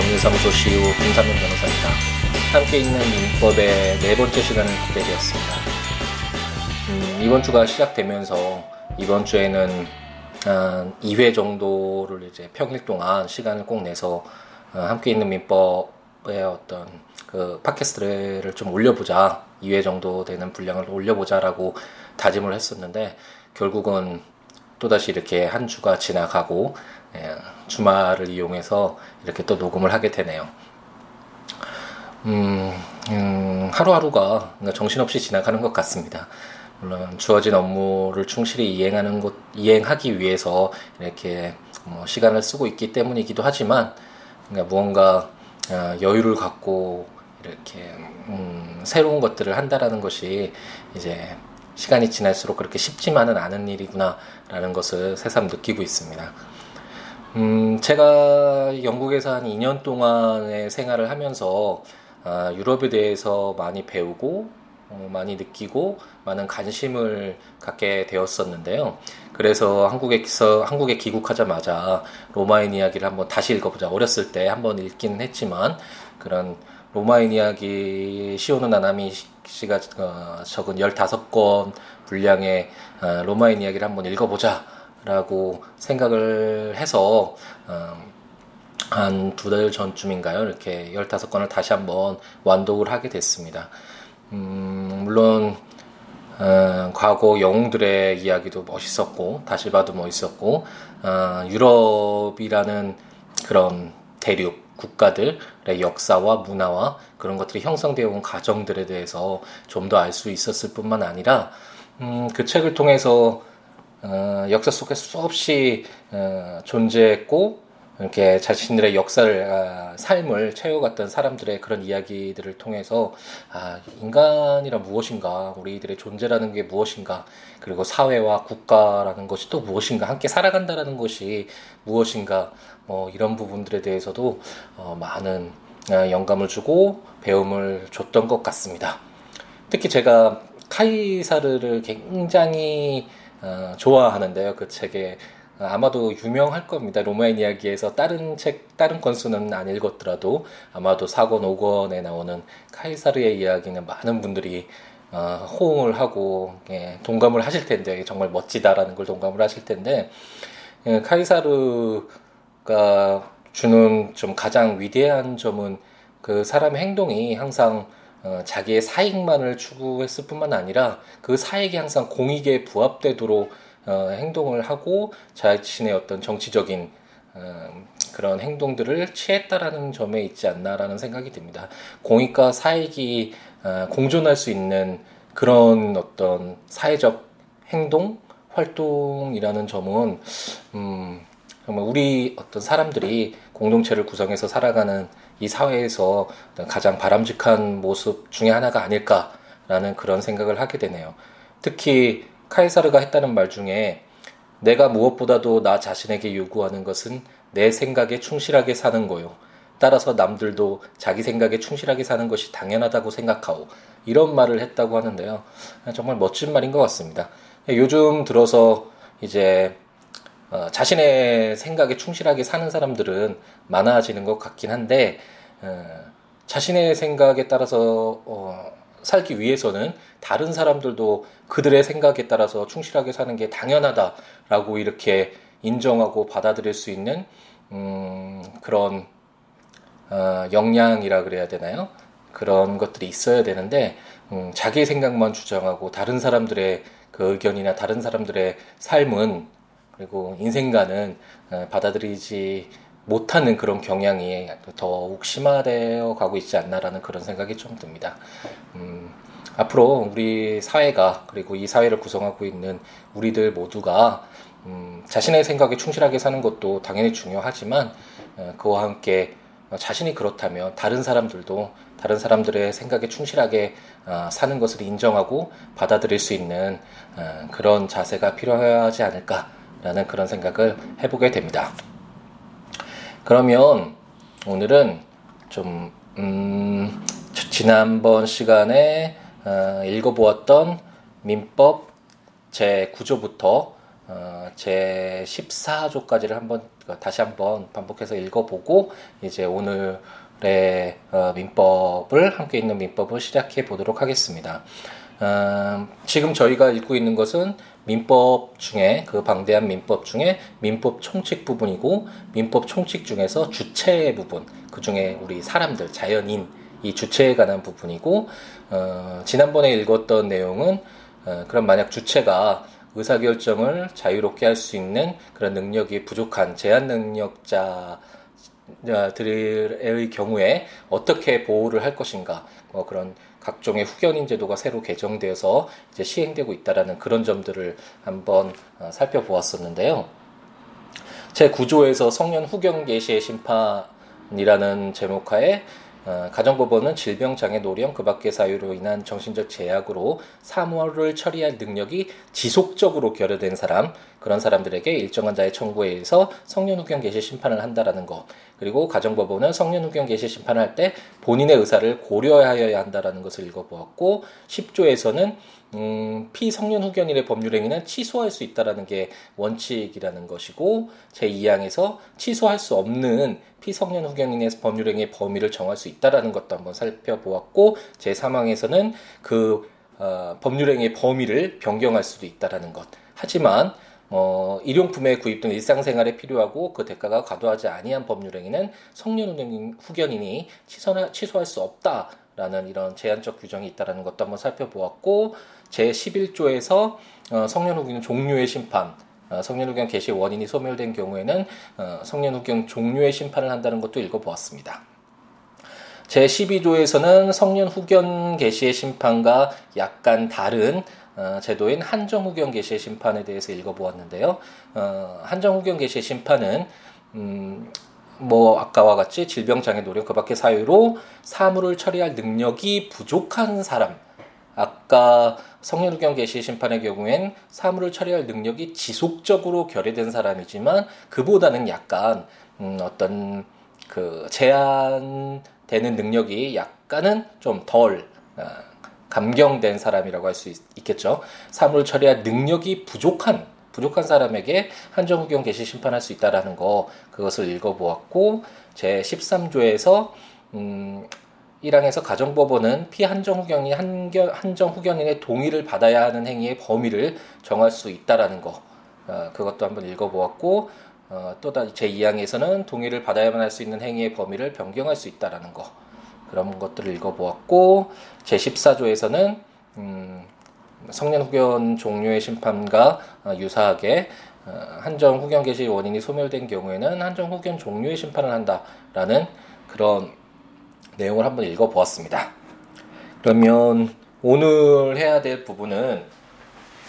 법률사무소 CEO 김삼현 변호사입니다. 함께 있는 민법의 네 번째 시간을 듣게 되었습니다. 음, 이번 주가 시작되면서 이번 주에는 한 2회 정도를 이제 평일 동안 시간을 꼭 내서 어, 함께 있는 민법의 어떤 그 팟캐스트를 좀 올려보자 2회 정도 되는 분량을 올려보자라고 다짐을 했었는데 결국은 또다시 이렇게 한 주가 지나가고 예, 주말을 이용해서 이렇게 또 녹음을 하게 되네요. 음, 음, 하루하루가 정신없이 지나가는 것 같습니다. 물론 주어진 업무를 충실히 이행하는 것, 이행하기 위해서 이렇게 뭐 시간을 쓰고 있기 때문이기도 하지만 그러니까 무언가 어, 여유를 갖고 이렇게 음, 새로운 것들을 한다라는 것이 이제 시간이 지날수록 그렇게 쉽지만은 않은 일이구나라는 것을 새삼 느끼고 있습니다. 음, 제가 영국에서 한 2년 동안의 생활을 하면서 아, 유럽에 대해서 많이 배우고 어, 많이 느끼고 많은 관심을 갖게 되었었는데요. 그래서 한국에서 한국에 귀국하자마자 로마인 이야기를 한번 다시 읽어보자. 어렸을 때 한번 읽기는 했지만 그런 로마인 이야기 시오노 나나미 씨가 어, 적은 15권 분량의 어, 로마인 이야기를 한번 읽어보자 라고 생각을 해서 어, 한두 달 전쯤인가요? 이렇게 15권을 다시 한번 완독을 하게 됐습니다. 음, 물론 어, 과거 영웅들의 이야기도 멋있었고 다시 봐도 멋있었고 어, 유럽이라는 그런 대륙 국가들의 역사와 문화와 그런 것들이 형성되어 온 과정들에 대해서 좀 더 알 수 있었을 뿐만 아니라 음, 그 책을 통해서 어, 역사 속에 수없이 어, 존재했고 이렇게 자신들의 역사를 아, 삶을 채워갔던 사람들의 그런 이야기들을 통해서 아, 인간이라 무엇인가 우리들의 존재라는 게 무엇인가 그리고 사회와 국가라는 것이 또 무엇인가 함께 살아간다라는 것이 무엇인가 뭐 이런 부분들에 대해서도 어, 많은 어, 영감을 주고 배움을 줬던 것 같습니다. 특히 제가 카이사르를 굉장히 어, 좋아하는데요. 그 책에 아마도 유명할 겁니다. 로마인 이야기에서 다른 책, 다른 건수는 안 읽었더라도 아마도 4권, 5권에 나오는 카이사르의 이야기는 많은 분들이 어, 호응을 하고 예, 동감을 하실 텐데 정말 멋지다라는 걸 동감을 하실 텐데 예, 카이사르가 주는 좀 가장 위대한 점은 그 사람의 행동이 항상 어, 자기의 사익만을 추구했을 뿐만 아니라 그 사익이 항상 공익에 부합되도록 어, 행동을 하고 자신의 어떤 정치적인 어, 그런 행동들을 취했다라는 점에 있지 않나라는 생각이 듭니다. 공익과 사익이 어, 공존할 수 있는 그런 어떤 사회적 행동, 활동이라는 점은 음, 정말 우리 어떤 사람들이 공동체를 구성해서 살아가는 이 사회에서 가장 바람직한 모습 중의 하나가 아닐까라는 그런 생각을 하게 되네요. 특히 카이사르가 했다는 말 중에 내가 무엇보다도 나 자신에게 요구하는 것은 내 생각에 충실하게 사는 거요. 따라서 남들도 자기 생각에 충실하게 사는 것이 당연하다고 생각하오. 이런 말을 했다고 하는데요. 정말 멋진 말인 것 같습니다. 요즘 들어서 이제 어, 자신의 생각에 충실하게 사는 사람들은 많아지는 것 같긴 한데 어, 자신의 생각에 따라서 어, 살기 위해서는 다른 사람들도 그들의 생각에 따라서 충실하게 사는 게 당연하다라고 이렇게 인정하고 받아들일 수 있는 음, 그런 어, 역량이라 그래야 되나요? 그런 것들이 있어야 되는데 음, 자기 생각만 주장하고 다른 사람들의 그 의견이나 다른 사람들의 삶은 그리고 인생관은 어, 받아들이지 못하는 그런 경향이 더욱 심화되어 가고 있지 않나라는 그런 생각이 좀 듭니다. 음, 앞으로 우리 사회가 그리고 이 사회를 구성하고 있는 우리들 모두가 음, 자신의 생각에 충실하게 사는 것도 당연히 중요하지만 어, 그와 함께 자신이 그렇다면 다른 사람들도 다른 사람들의 생각에 충실하게 어, 사는 것을 인정하고 받아들일 수 있는 어, 그런 자세가 필요하지 않을까 라는 그런 생각을 해보게 됩니다. 그러면 오늘은 좀, 음, 지난번 시간에 어, 읽어보았던 민법 제 9조부터 어, 제 14조까지를 한번 다시 한번 반복해서 읽어보고 이제 오늘의 어, 민법을 함께 있는 민법을 시작해 보도록 하겠습니다. 어, 지금 저희가 읽고 있는 것은 민법 중에 그 방대한 민법 중에 민법 총칙 부분이고 민법 총칙 중에서 주체 부분 그 중에 우리 사람들 자연인 이 주체에 관한 부분이고 어, 지난번에 읽었던 내용은 어, 그럼 만약 주체가 의사결정을 자유롭게 할 수 있는 그런 능력이 부족한 제한 능력자 들의 경우에 어떻게 보호를 할 것인가 뭐 그런 각종의 후견인 제도가 새로 개정되어서 이제 시행되고 있다라는 그런 점들을 한번 어, 살펴보았었는데요. 제 구조에서 성년 후견 개시의 심판 이라는 제목하에 어, 가정법원은 질병, 장애, 노령, 그 밖의 사유로 인한 정신적 제약으로 사무를 처리할 능력이 지속적으로 결여된 사람, 그런 사람들에게 일정한 자의 청구에 의해서 성년 후견 개시 심판을 한다라는 것. 그리고 가정법원은 성년 후견 개시 심판을 할때 본인의 의사를 고려하여야 한다라는 것을 읽어보았고, 10조에서는 음, 피성년 후견인의 법률 행위는 취소할 수 있다라는 게 원칙이라는 것이고 제2항에서 취소할 수 없는 피성년 후견인의 법률 행위의 범위를 정할 수 있다라는 것도 한번 살펴보았고 제3항에서는 그 어, 법률 행위의 범위를 변경할 수도 있다라는 것. 하지만 어, 일용품의 구입 등 일상생활에 필요하고 그 대가가 과도하지 아니한 법률 행위는 성년 후견인이 취소할 수 없다 라는 이런 제한적 규정이 있다라는 것도 한번 살펴보았고 제11조에서 어, 성년후견 종류의 심판, 어, 성년후견 개시 원인이 소멸된 경우에는 어, 성년후견 종류의 심판을 한다는 것도 읽어보았습니다. 제12조에서는 성년후견 개시의 심판과 약간 다른 어, 제도인 한정후견 개시의 심판에 대해서 읽어보았는데요. 어, 한정후견 개시의 심판은 음, 뭐 아까와 같이 질병 장애 노령 그밖에 사유로 사물을 처리할 능력이 부족한 사람 아까 성년후견 개시 심판의 경우엔 사물을 처리할 능력이 지속적으로 결여된 사람이지만 그보다는 약간 음, 어떤 그 제한되는 능력이 약간은 좀덜 어, 감경된 사람이라고 할 수 있겠죠. 사물을 처리할 능력이 부족한 부족한 사람에게 한정후견 개시 심판할 수 있다라는 거 그것을 읽어보았고 제 13조에서 음, 1항에서 가정법원은 피한정 후견이 한정 후견인의 동의를 받아야 하는 행위의 범위를 정할 수 있다라는 거. 어, 그것도 한번 읽어보았고 어, 또 제2항에서는 동의를 받아야만 할 수 있는 행위의 범위를 변경할 수 있다라는 거. 그런 것들을 읽어보았고 제14조에서는 음, 성년 후견 종류의 심판과 어, 유사하게 어, 한정 후견 개시 원인이 소멸된 경우에는 한정 후견 종류의 심판을 한다라는 그런 내용을 한번 읽어보았습니다. 그러면 오늘 해야 될 부분은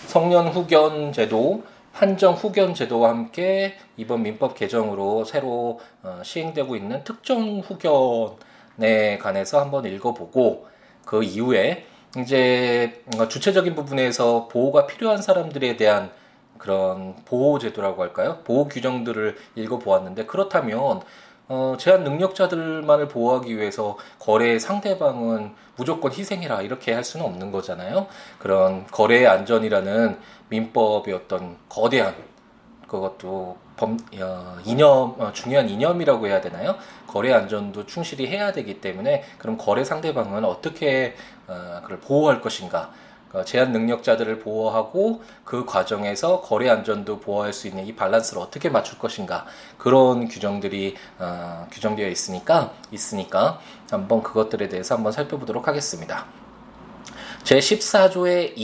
성년 후견 제도, 한정 후견 제도와 함께 이번 민법 개정으로 새로 어, 시행되고 있는 특정 후견에 관해서 한번 읽어보고 그 이후에 이제 주체적인 부분에서 보호가 필요한 사람들에 대한 그런 보호 제도라고 할까요? 보호 규정들을 읽어보았는데 그렇다면 어, 제한 능력자들만을 보호하기 위해서 거래 상대방은 무조건 희생해라 이렇게 할 수는 없는 거잖아요. 그런 거래의 안전이라는 민법의 어떤 거대한 그것도 범, 어, 이념 어, 중요한 이념이라고 해야 되나요? 거래 안전도 충실히 해야 되기 때문에 그럼 거래 상대방은 어떻게 어, 그걸 보호할 것인가? 어, 제한 능력자들을 보호하고 그 과정에서 거래 안전도 보호할 수 있는 이 밸런스를 어떻게 맞출 것인가 그런 규정들이 어, 규정되어 있으니까 있으니까 한번 그것들에 대해서 한번 살펴보도록 하겠습니다. 제 14조의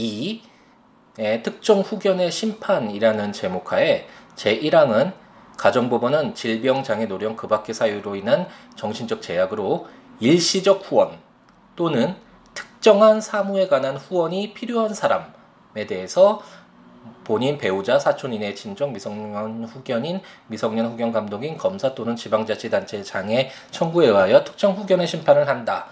2의 특정 후견의 심판이라는 제목하에 제 1항은 가정법원은 질병, 장애, 노령 그 밖의 사유로 인한 정신적 제약으로 일시적 후원 또는 특정한 사무에 관한 후원이 필요한 사람에 대해서 본인 배우자 사촌인의 친정 미성년 후견인 미성년 후견 감독인 검사 또는 지방자치단체 장애 청구에 의하여 특정 후견의 심판을 한다.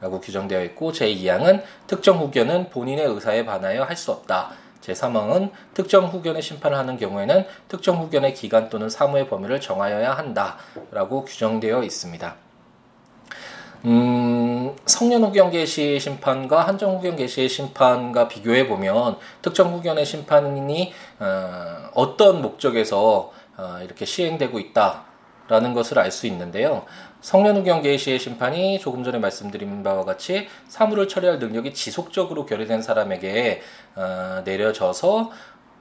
라고 규정되어 있고 제2항은 특정 후견은 본인의 의사에 반하여 할 수 없다. 제3항은 특정 후견의 심판을 하는 경우에는 특정 후견의 기간 또는 사무의 범위를 정하여야 한다. 라고 규정되어 있습니다. 음, 음, 성년 후견 개시 심판과 한정 후견 개시 심판과 비교해 보면 특정 후견의 심판이 어, 어떤 목적에서 어, 이렇게 시행되고 있다라는 것을 알 수 있는데요. 성년 후견 개시의 심판이 조금 전에 말씀드린 바와 같이 사물을 처리할 능력이 지속적으로 결여된 사람에게 어, 내려져서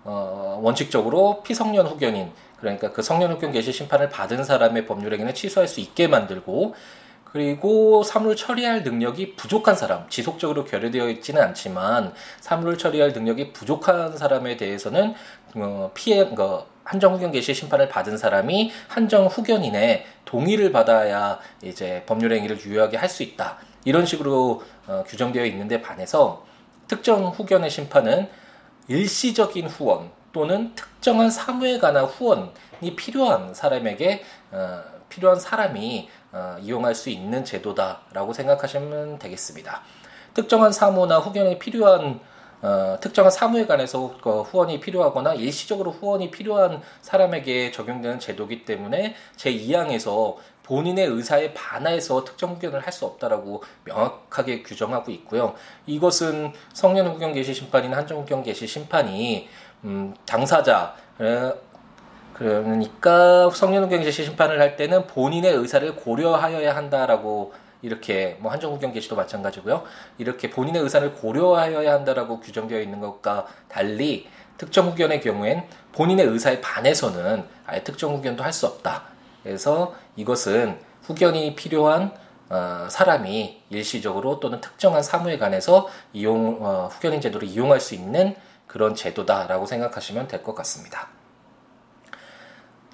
어, 원칙적으로 피성년 후견인 그러니까 그 성년 후견 개시 심판을 받은 사람의 법률 행위는 취소할 수 있게 만들고 그리고 사물을 처리할 능력이 부족한 사람, 지속적으로 결여되어 있지는 않지만 사물을 처리할 능력이 부족한 사람에 대해서는 어, 피해, 그 한정 후견 개시 심판을 받은 사람이 한정 후견인의 동의를 받아야 이제 법률 행위를 유효하게 할 수 있다. 이런 식으로 어, 규정되어 있는데 반해서 특정 후견의 심판은 일시적인 후원 또는 특정한 사무에 관한 후원이 필요한 사람에게 어, 필요한 사람이 어, 이용할 수 있는 제도다라고 생각하시면 되겠습니다. 특정한 사무나 후견이 필요한 어, 특정한 사무에 관해서 그 후원이 필요하거나 일시적으로 후원이 필요한 사람에게 적용되는 제도이기 때문에 제 2항에서 본인의 의사에 반해서 특정 후견을 할 수 없다라고 명확하게 규정하고 있고요. 이것은 성년 후견 개시 심판이나 한정 후견 개시 심판이 음, 당사자 그러니까 성년후경제시 심판을 할 때는 본인의 의사를 고려하여야 한다라고 이렇게 뭐 한정후 경 계시도 마찬가지고요. 이렇게 본인의 의사를 고려하여야 한다라고 규정되어 있는 것과 달리 특정 후견의 경우엔 본인의 의사에 반해서는 아예 특정 후견도 할 수 없다. 그래서 이것은 후견이 필요한 어, 사람이 일시적으로 또는 특정한 사무에 관해서 이용 어, 후견인 제도를 이용할 수 있는 그런 제도다라고 생각하시면 될 것 같습니다.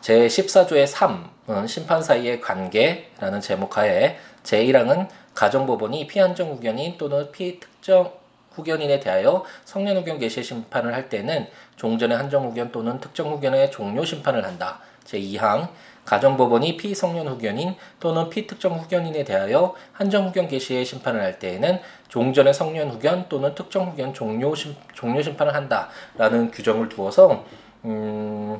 제14조의 3은 심판 사이의 관계라는 제목 하에 제1항은 가정법원이 피한정 후견인 또는 피특정 후견인에 대하여 성년 후견 개시 심판을 할 때는 종전의 한정 후견 또는 특정 후견의 종료 심판을 한다. 제2항 가정법원이 피성년 후견인 또는 피특정 후견인에 대하여 한정 후견 개시의 심판을 할 때에는 종전의 성년 후견 또는 특정 후견 종료 심, 종료 심판을 한다라는 규정을 두어서 음,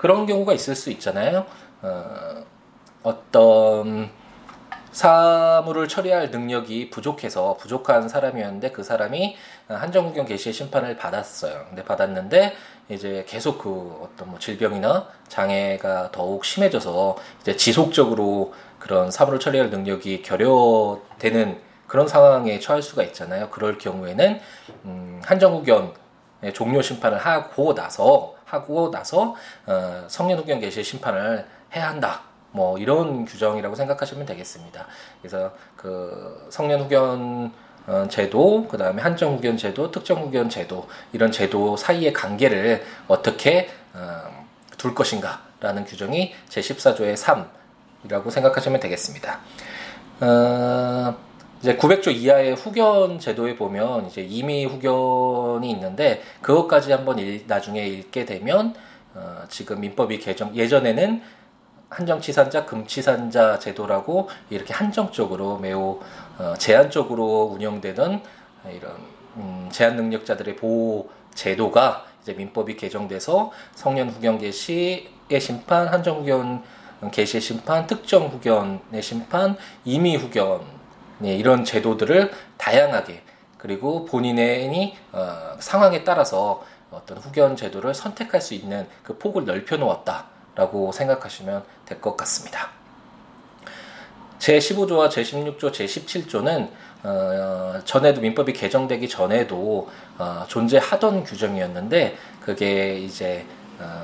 그런 경우가 있을 수 있잖아요. 어, 어떤 사물을 처리할 능력이 부족해서 부족한 사람이었는데 그 사람이 한정구경 개시의 심판을 받았어요. 근데 받았는데 이제 계속 그 어떤 뭐 질병이나 장애가 더욱 심해져서 이제 지속적으로 그런 사물을 처리할 능력이 결여되는 그런 상황에 처할 수가 있잖아요. 그럴 경우에는 음, 한정구경 종료 심판을 하고 나서 하고 나서 어, 성년 후견 개시의 심판을 해야 한다. 뭐 이런 규정이라고 생각하시면 되겠습니다. 그래서 그 성년 후견 어, 제도, 그 다음에 한정 후견 제도, 특정 후견 제도 이런 제도 사이의 관계를 어떻게 어, 둘 것인가라는 규정이 제 14조의 3이라고 생각하시면 되겠습니다. 어, 이제 900조 이하의 후견 제도에 보면 이제 임의 후견이 있는데 그것까지 한번 일, 나중에 읽게 되면 어, 지금 민법이 개정 예전에는 한정치산자 금치산자 제도라고 이렇게 한정적으로 매우 어, 제한적으로 운영되던 이런 음, 제한 능력자들의 보호 제도가 이제 민법이 개정돼서 성년 후견 개시의 심판, 한정 후견 개시의 심판, 특정 후견의 심판, 임의 후견 네, 이런 제도들을 다양하게 그리고 본인의 어, 상황에 따라서 어떤 후견 제도를 선택할 수 있는 그 폭을 넓혀 놓았다라고 생각하시면 될 것 같습니다. 제15조와 제16조, 제17조는 어, 전에도 민법이 개정되기 전에도 어, 존재하던 규정이었는데 그게 이제 어,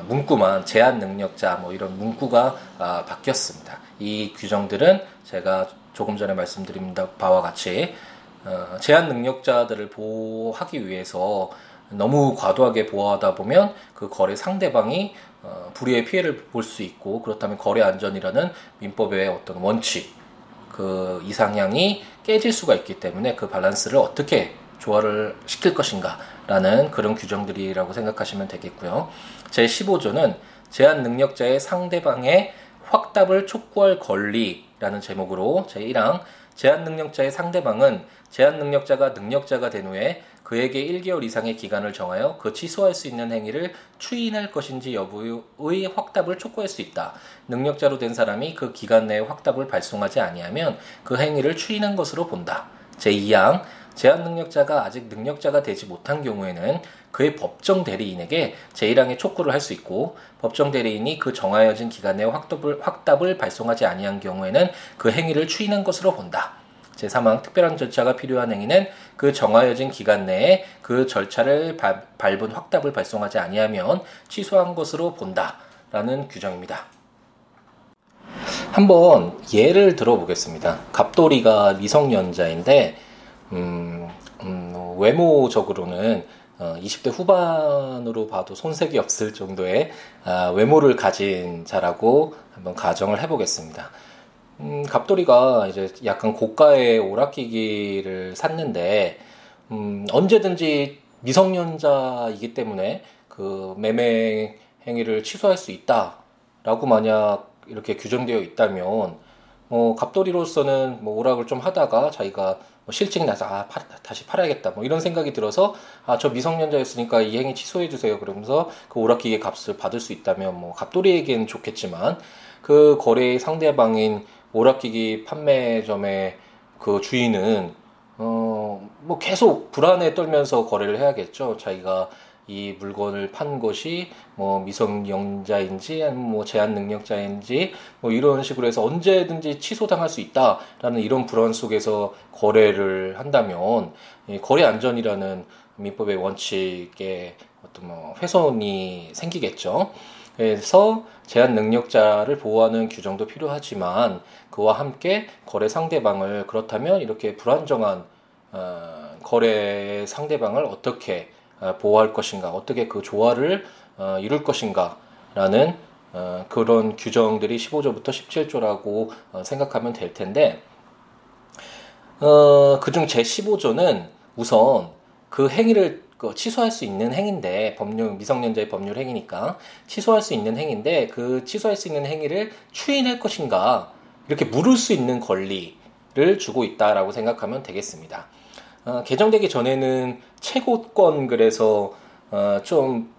문구만 제한 능력자 뭐 이런 문구가 어, 바뀌었습니다. 이 규정들은 제가 조금 전에 말씀드린 바와 같이 어, 제한 능력자들을 보호하기 위해서 너무 과도하게 보호하다 보면 그 거래 상대방이 어, 불의의 피해를 볼 수 있고 그렇다면 거래 안전이라는 민법의 어떤 원칙 그 이상향이 깨질 수가 있기 때문에 그 밸런스를 어떻게 조화를 시킬 것인가 라는 그런 규정들이라고 생각하시면 되겠고요. 제 15조는 제한 능력자의 상대방의 확답을 촉구할 권리라는 제목으로 제1항 제한 능력자의 상대방은 제한 능력자가 능력자가 된 후에 그에게 1개월 이상의 기간을 정하여 그 취소할 수 있는 행위를 추인할 것인지 여부의 확답을 촉구할 수 있다. 능력자로 된 사람이 그 기간 내에 확답을 발송하지 아니하면 그 행위를 추인한 것으로 본다. 제2항 제한 능력자가 아직 능력자가 되지 못한 경우에는 그의 법정 대리인에게 제1항의 촉구를 할 수 있고 법정 대리인이 그 정하여진 기간 내에 확답을, 확답을 발송하지 아니한 경우에는 그 행위를 추인한 것으로 본다. 제3항 특별한 절차가 필요한 행위는 그 정하여진 기간 내에 그 절차를 바, 밟은 확답을 발송하지 아니하면 취소한 것으로 본다라는 규정입니다. 한번 예를 들어보겠습니다. 갑돌이가 미성년자인데 음, 음, 외모적으로는 어, 20대 후반으로 봐도 손색이 없을 정도의 아, 외모를 가진 자라고 한번 가정을 해보겠습니다. 음, 갑돌이가 이제 약간 고가의 오락기기를 샀는데 음, 언제든지 미성년자이기 때문에 그 매매 행위를 취소할 수 있다라고 만약 이렇게 규정되어 있다면 뭐 갑돌이로서는 뭐 오락을 좀 하다가 자기가 뭐 실증이 나서 아 파, 다시 팔아야겠다. 뭐 이런 생각이 들어서 아 저 미성년자였으니까 이 행위 취소해 주세요. 그러면서 그 오락기계 값을 받을 수 있다면 뭐 갑돌이에겐 좋겠지만 그 거래의 상대방인 오락기기 판매점의 그 주인은 어 뭐 계속 불안에 떨면서 거래를 해야겠죠. 자기가 이 물건을 판 것이 뭐 미성년자인지 아니면 뭐 제한 능력자인지 뭐 이런 식으로 해서 언제든지 취소당할 수 있다라는 이런 불안 속에서 거래를 한다면 이 거래 안전이라는 민법의 원칙에 어떤 뭐 훼손이 생기겠죠. 그래서 제한 능력자를 보호하는 규정도 필요하지만 그와 함께 거래 상대방을 그렇다면 이렇게 불안정한 어, 거래 상대방을 어떻게 어, 보호할 것인가, 어떻게 그 조화를 어, 이룰 것인가라는 어, 그런 규정들이 15조부터 17조라고 생각하면 될 텐데, 그중 제 15조는 우선 그 행위를 그 취소할 수 있는 행위인데 법률 미성년자의 법률 행위니까 취소할 수 있는 행위인데 그 취소할 수 있는 행위를 추인할 것인가 이렇게 물을 수 있는 권리를 주고 있다라고 생각하면 되겠습니다. 어, 개정되기 전에는 최고권 그래서 어, 좀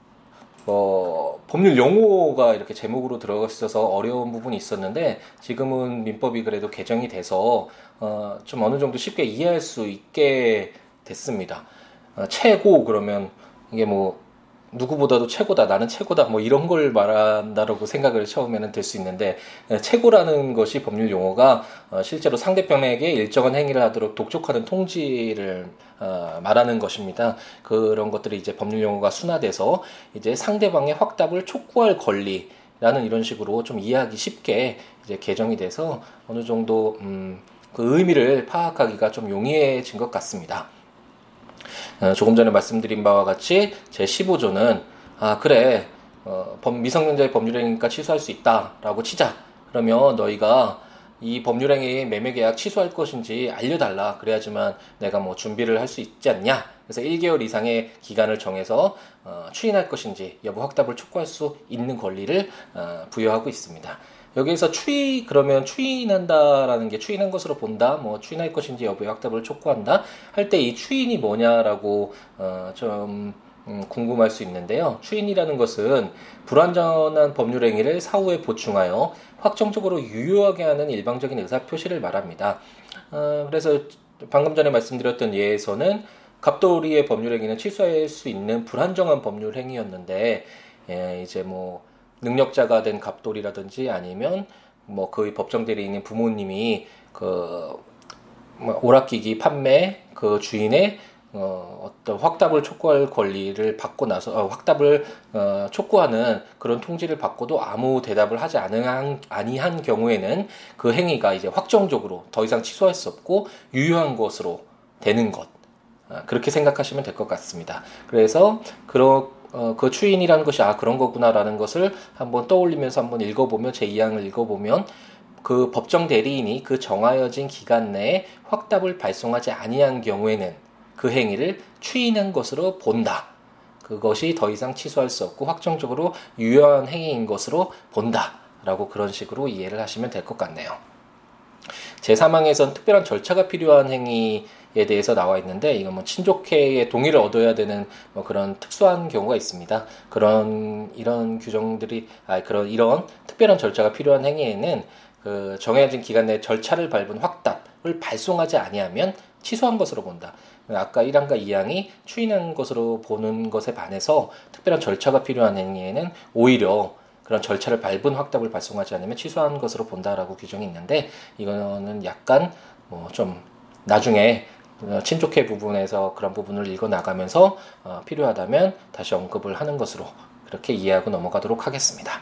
어, 법률 용어가 이렇게 제목으로 들어가 있어서 어려운 부분이 있었는데 지금은 민법이 그래도 개정이 돼서 어, 좀 어느 정도 쉽게 이해할 수 있게 됐습니다. 어, 최고 그러면 이게 뭐 누구보다도 최고다, 나는 최고다, 뭐 이런 걸 말한다라고 생각을 처음에는 될 수 있는데, 최고라는 것이 법률 용어가 어, 실제로 상대편에게 일정한 행위를 하도록 독촉하는 통지를 어, 말하는 것입니다. 그런 것들이 이제 법률 용어가 순화돼서 이제 상대방의 확답을 촉구할 권리, 라는 이런 식으로 좀 이해하기 쉽게 이제 개정이 돼서 어느 정도 음, 그 의미를 파악하기가 좀 용이해진 것 같습니다. 어, 조금 전에 말씀드린 바와 같이 제 15조는 아 그래 어, 미성년자의 법률행위니까 취소할 수 있다라고 치자. 그러면 너희가 이 법률행위 매매계약 취소할 것인지 알려달라. 그래야지만 내가 뭐 준비를 할 수 있지 않냐. 그래서 1개월 이상의 기간을 정해서 어, 추인할 것인지 여부 확답을 촉구할 수 있는 권리를 어, 부여하고 있습니다. 여기에서 추이 그러면 추인한다라는 게 추인한 것으로 본다, 뭐 추인할 것인지 여부의 확답을 촉구한다 할 때 이 추인이 뭐냐라고 어, 좀 음, 궁금할 수 있는데요. 추인이라는 것은 불완전한 법률 행위를 사후에 보충하여 확정적으로 유효하게 하는 일방적인 의사 표시를 말합니다. 어, 그래서 방금 전에 말씀드렸던 예에서는 갑돌이의 법률 행위는 취소할 수 있는 불안정한 법률 행위였는데 예, 이제 뭐 능력자가 된 갑돌이라든지 아니면 뭐그 법정 대리인인 부모님이 그뭐 오락기기 판매 그 주인의 어, 어떤 확답을 촉구할 권리를 받고 나서 어, 확답을 어, 촉구하는 그런 통지를 받고도 아무 대답을 하지 않은 아니한 경우에는 그 행위가 이제 확정적으로 더 이상 취소할 수 없고 유효한 것으로 되는 것 어, 그렇게 생각하시면 될 것 같습니다. 그래서 그런 어, 그 추인이라는 것이 아 그런 거구나라는 것을 한번 떠올리면서 한번 읽어보면 제 2항을 읽어보면 그 법정 대리인이 그 정하여진 기간 내에 확답을 발송하지 아니한 경우에는 그 행위를 추인한 것으로 본다. 그것이 더 이상 취소할 수 없고 확정적으로 유효한 행위인 것으로 본다. 라고 그런 식으로 이해를 하시면 될 것 같네요. 제3항에선 특별한 절차가 필요한 행위에 대해서 나와 있는데 이건 뭐 친족회의 동의를 얻어야 되는 뭐 그런 특수한 경우가 있습니다. 그런 이런 규정들이 아 그런 이런 특별한 절차가 필요한 행위에는 그 정해진 기간 내 절차를 밟은 확답을 발송하지 아니하면 취소한 것으로 본다. 아까 1항과 2항이 추인한 것으로 보는 것에 반해서 특별한 절차가 필요한 행위에는 오히려 그런 절차를 밟은 확답을 발송하지 않으면 취소한 것으로 본다라고 규정이 있는데 이거는 약간 뭐 좀 나중에 친족회 부분에서 그런 부분을 읽어 나가면서 어 필요하다면 다시 언급을 하는 것으로 그렇게 이해하고 넘어가도록 하겠습니다.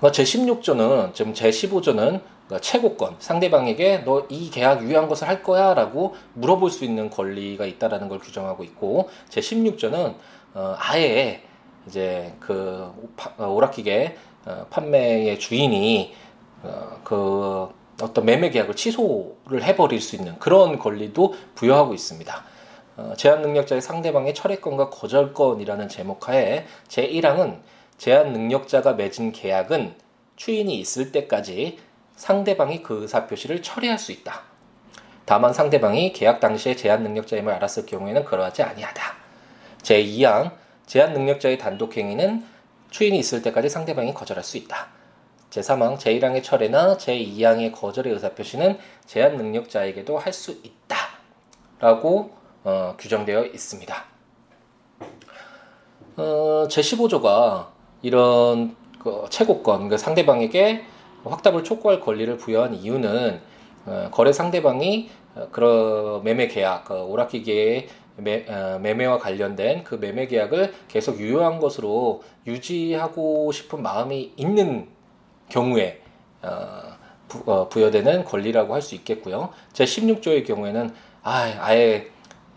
제16조는 지금 제15조는 최고권 상대방에게 너 이 계약 유효한 것을 할 거야라고 물어볼 수 있는 권리가 있다라는 걸 규정하고 있고 제 16조는 어 아예 이제 그 어, 오락기계 어, 판매의 주인이 어, 그 어떤 매매 계약을 취소를 해버릴 수 있는 그런 권리도 부여하고 있습니다. 제한 능력자의 상대방의 철회권과 거절권이라는 제목하에 제1항은 제한 능력자가 맺은 계약은 추인이 있을 때까지 상대방이 그 의사표시를 철회할 수 있다. 다만 상대방이 계약 당시에 제한 능력자임을 알았을 경우에는 그러하지 아니하다. 제2항 제한 능력자의 단독 행위는 추인이 있을 때까지 상대방이 거절할 수 있다. 제3항 제1항의 철회나 제2항의 거절의 의사표시는 제한 능력자에게도 할 수 있다. 라고 어, 규정되어 있습니다. 어, 제15조가 이런 그 최고권, 그 상대방에게 확답을 촉구할 권리를 부여한 이유는 어, 거래 상대방이 어, 그런 매매 계약, 그 오락기계의 매, 어, 매매와 관련된 그 매매 계약을 계속 유효한 것으로 유지하고 싶은 마음이 있는 경우에 어, 부, 어, 부여되는 권리라고 할 수 있겠고요. 제 16조의 경우에는 아, 아예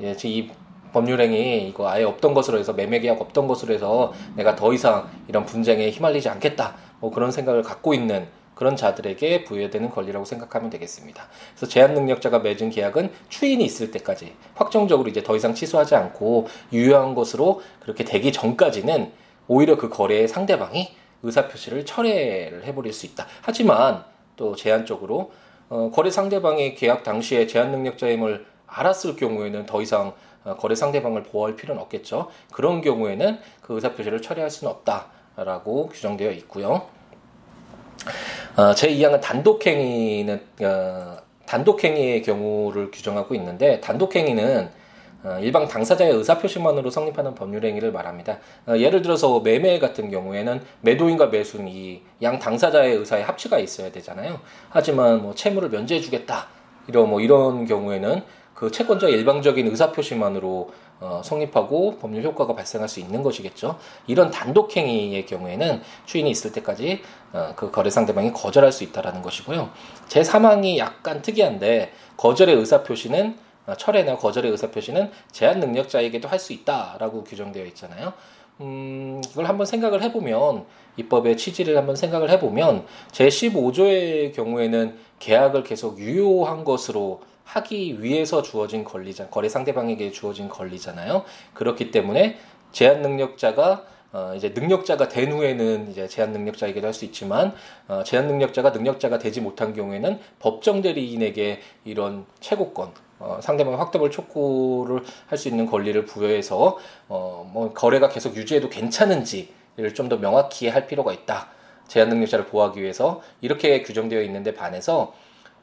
예, 이 법률행위 이거 아예 없던 것으로 해서 매매 계약 없던 것으로 해서 내가 더 이상 이런 분쟁에 휘말리지 않겠다. 뭐 그런 생각을 갖고 있는 그런 자들에게 부여되는 권리라고 생각하면 되겠습니다. 그래서 제한 능력자가 맺은 계약은 추인이 있을 때까지 확정적으로 이제 더 이상 취소하지 않고 유효한 것으로 그렇게 되기 전까지는 오히려 그 거래의 상대방이 의사표시를 철회를 해버릴 수 있다. 하지만 또 제한적으로 어, 거래 상대방이 계약 당시에 제한 능력자임을 알았을 경우에는 더 이상 어, 거래 상대방을 보호할 필요는 없겠죠. 그런 경우에는 그 의사표시를 철회할 수는 없다라고 규정되어 있고요. 어, 제2항은 단독행위는 어, 단독행위의 경우를 규정하고 있는데 단독행위는 어, 일방 당사자의 의사표시만으로 성립하는 법률행위를 말합니다. 어, 예를 들어서 매매 같은 경우에는 매도인과 매수인 이 양 당사자의 의사의 합치가 있어야 되잖아요. 하지만 뭐 채무를 면제해주겠다 이런 뭐 이런 경우에는 그 채권자의 일방적인 의사표시만으로 어, 성립하고 법률 효과가 발생할 수 있는 것이겠죠. 이런 단독 행위의 경우에는 추인이 있을 때까지 어, 그 거래 상대방이 거절할 수 있다라는 것이고요. 제 사망이 약간 특이한데 거절의 의사 표시는 어, 철회나 거절의 의사 표시는 제한 능력자에게도 할 수 있다라고 규정되어 있잖아요. 음, 이걸 한번 생각을 해보면 입법의 취지를 한번 생각을 해보면 제 15조의 경우에는 계약을 계속 유효한 것으로 하기 위해서 주어진 권리자 거래 상대방에게 주어진 권리잖아요. 그렇기 때문에 제한 능력자가 어, 이제 능력자가 된 후에는 이제 제한 능력자에게도 할 수 있지만 어, 제한 능력자가 능력자가 되지 못한 경우에는 법정 대리인에게 이런 최고권 어, 상대방 확답을 촉구를 할 수 있는 권리를 부여해서 어, 뭐 거래가 계속 유지해도 괜찮은지를 좀 더 명확히 할 필요가 있다. 제한 능력자를 보호하기 위해서 이렇게 규정되어 있는데 반해서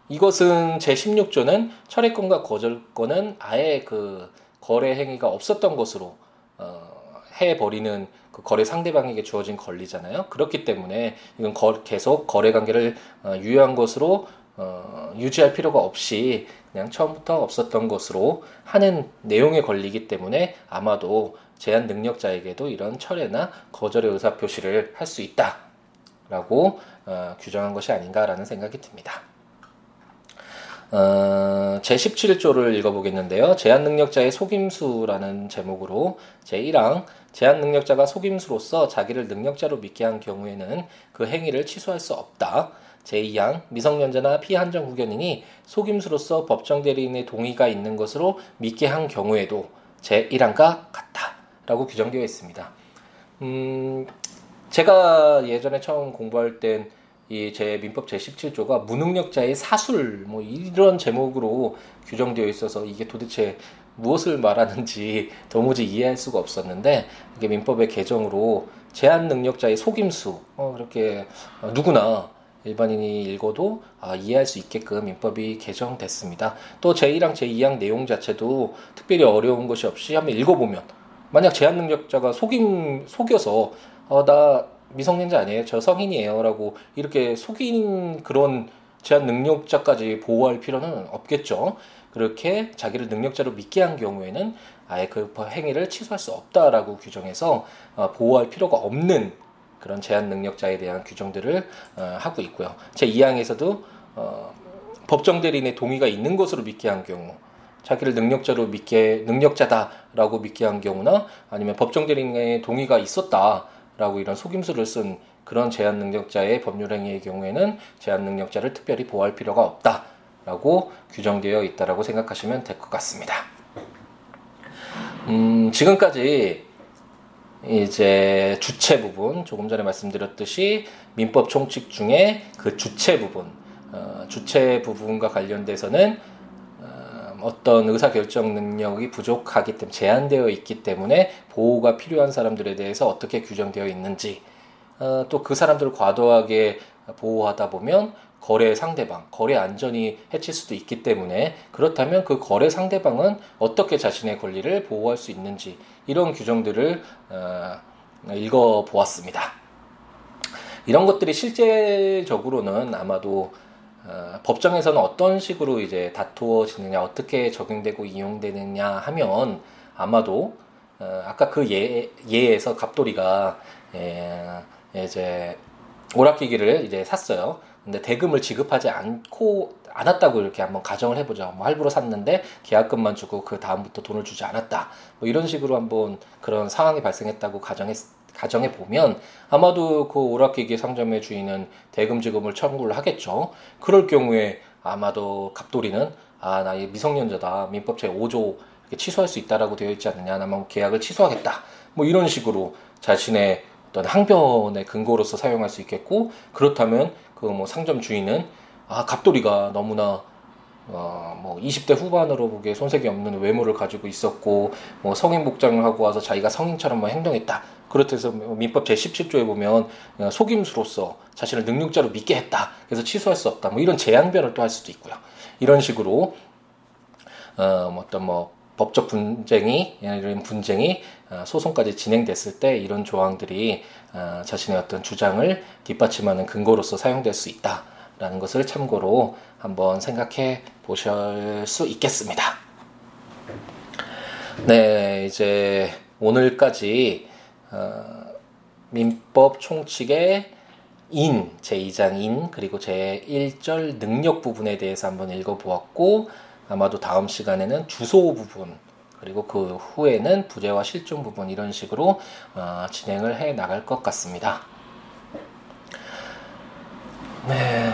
이것은 제16조는 철회권과 거절권은 아예 그 거래 행위가 없었던 것으로 어, 해버리는 그 거래 상대방에게 주어진 권리잖아요. 그렇기 때문에 이건 거, 계속 거래 관계를 어, 유효한 것으로 어, 유지할 필요가 없이 그냥 처음부터 없었던 것으로 하는 내용의 권리이기 때문에 아마도 제한 능력자에게도 이런 철회나 거절의 의사 표시를 할 수 있다라고 어, 규정한 것이 아닌가라는 생각이 듭니다. 어, 제17조를 읽어보겠는데요. 제한능력자의 속임수라는 제목으로 제1항 제한능력자가 속임수로서 자기를 능력자로 믿게 한 경우에는 그 행위를 취소할 수 없다. 제2항 미성년자나 피한정 후견인이 속임수로서 법정 대리인의 동의가 있는 것으로 믿게 한 경우에도 제1항과 같다라고 규정되어 있습니다. 음, 제가 예전에 처음 공부할 땐 이 제 민법 제 17조가 무능력자의 사술 뭐 이런 제목으로 규정되어 있어서 이게 도대체 무엇을 말하는지 도무지 이해할 수가 없었는데 이게 민법의 개정으로 제한 능력자의 속임수 어, 그렇게 어, 누구나 일반인이 읽어도 아, 이해할 수 있게끔 민법이 개정됐습니다. 또 제1항 제2항 내용 자체도 특별히 어려운 것이 없이 한번 읽어보면 만약 제한 능력자가 속임 속여서 어, 나 미성년자 아니에요. 저 성인이에요 라고 이렇게 속인 그런 제한 능력자까지 보호할 필요는 없겠죠. 그렇게 자기를 능력자로 믿게 한 경우에는 아예 그 행위를 취소할 수 없다라고 규정해서 어, 보호할 필요가 없는 그런 제한 능력자에 대한 규정들을 어, 하고 있고요. 제 2항에서도 어, 법정 대리인의 동의가 있는 것으로 믿게 한 경우 자기를 능력자로 믿게 능력자다라고 믿게 한 경우나 아니면 법정 대리인의 동의가 있었다라고 이런 속임수를 쓴 그런 제한 능력자의 법률 행위의 경우에는 제한 능력자를 특별히 보호할 필요가 없다라고 규정되어 있다라고 생각하시면 될 것 같습니다. 음, 지금까지 이제 주체 부분 조금 전에 말씀드렸듯이 민법 총칙 중에 그 주체 부분 어, 주체 부분과 관련돼서는 어, 떤 의사 결정 능력이 부족하기 때문에 제한되어 있기 때문에 보호가 필요한 사람들에 대해서 어떻게 규정되어 있는지 어, 또 그 사람들을 과도하게 보호하다 보면 거래 상대방, 거래 안전이 해칠 수도 있기 때문에 그렇다면 그 거래 상대방은 어떻게 자신의 권리를 보호할 수 있는지 이런 규정들을 어, 읽어 보았습니다. 이런 것들이 실제적으로는 아마도 어, 법정에서는 어떤 식으로 이제 다투어지느냐, 어떻게 적용되고 이용되느냐 하면 아마도 어, 아까 그 예, 예에서 갑돌이가 예, 이제 오락기기를 이제 샀어요. 근데 대금을 지급하지 않고 않았다고 이렇게 한번 가정을 해보자. 뭐 할부로 샀는데 계약금만 주고 그 다음부터 돈을 주지 않았다. 뭐 이런 식으로 한번 그런 상황이 발생했다고 가정했 가정해 보면 아마도 그 오락기기 상점의 주인은 대금 지급을 청구를 하겠죠. 그럴 경우에 아마도 갑돌이는 아 나 미성년자다 민법 제 5조 취소할 수 있다라고 되어 있지 않느냐. 나면 계약을 취소하겠다. 뭐 이런 식으로 자신의 어떤 항변의 근거로서 사용할 수 있겠고 그렇다면 그 뭐 상점 주인은 아 갑돌이가 너무나 어 뭐 20대 후반으로 보기에 손색이 없는 외모를 가지고 있었고 뭐 성인 복장을 하고 와서 자기가 성인처럼 뭐 행동했다. 그렇다해서 뭐 민법 제 17조에 보면 어, 속임수로서 자신을 능력자로 믿게 했다. 그래서 취소할 수 없다. 뭐 이런 재앙변을 또 할 수도 있고요. 이런 식으로 어뭐 어떤 뭐 법적 분쟁이 이런 분쟁이 어, 소송까지 진행됐을 때 이런 조항들이 어, 자신의 어떤 주장을 뒷받침하는 근거로서 사용될 수 있다 라는 것을 참고로 한번 생각해 보실 수 있겠습니다. 네, 이제 오늘까지 어, 민법 총칙의 인, 제2장 인, 그리고 제1절 능력 부분에 대해서 한번 읽어보았고, 아마도 다음 시간에는 주소 부분 그리고 그 후에는 부재와 실종 부분 이런 식으로 어, 진행을 해 나갈 것 같습니다. 네,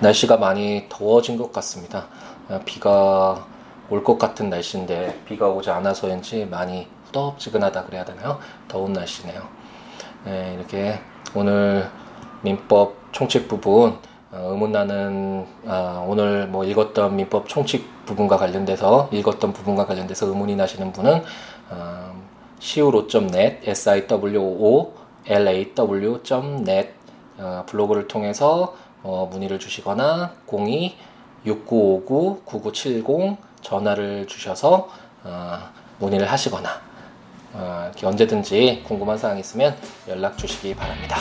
날씨가 많이 더워진 것 같습니다. 어, 비가 올 것 같은 날씨인데 비가 오지 않아서인지 많이 후덥지근하다 그래야 되나요? 더운 날씨네요. 네, 이렇게 오늘 민법 총칙 부분 어, 의문나는 어, 오늘 뭐 읽었던 민법 총칙 부분과 관련돼서 읽었던 부분과 관련돼서 의문이 나시는 분은 어, siwo.net siwo.law.net 어, 블로그를 통해서 어, 문의를 주시거나 02-6959-9970 전화를 주셔서 어, 문의를 하시거나 어, 언제든지 궁금한 사항 있으면 연락 주시기 바랍니다.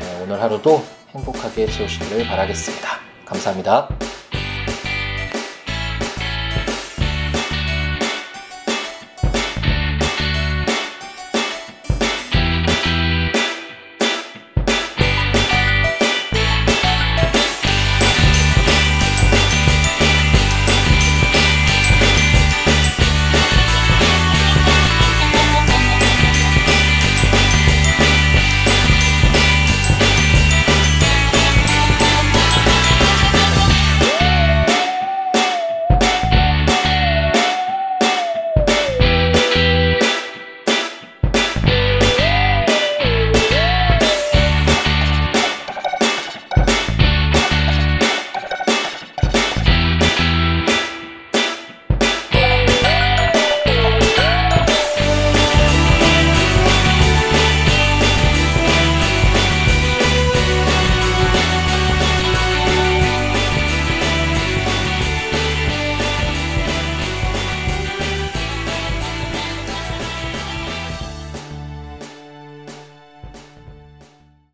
네, 오늘 하루도 행복하게 지우시기를 바라겠습니다. 감사합니다.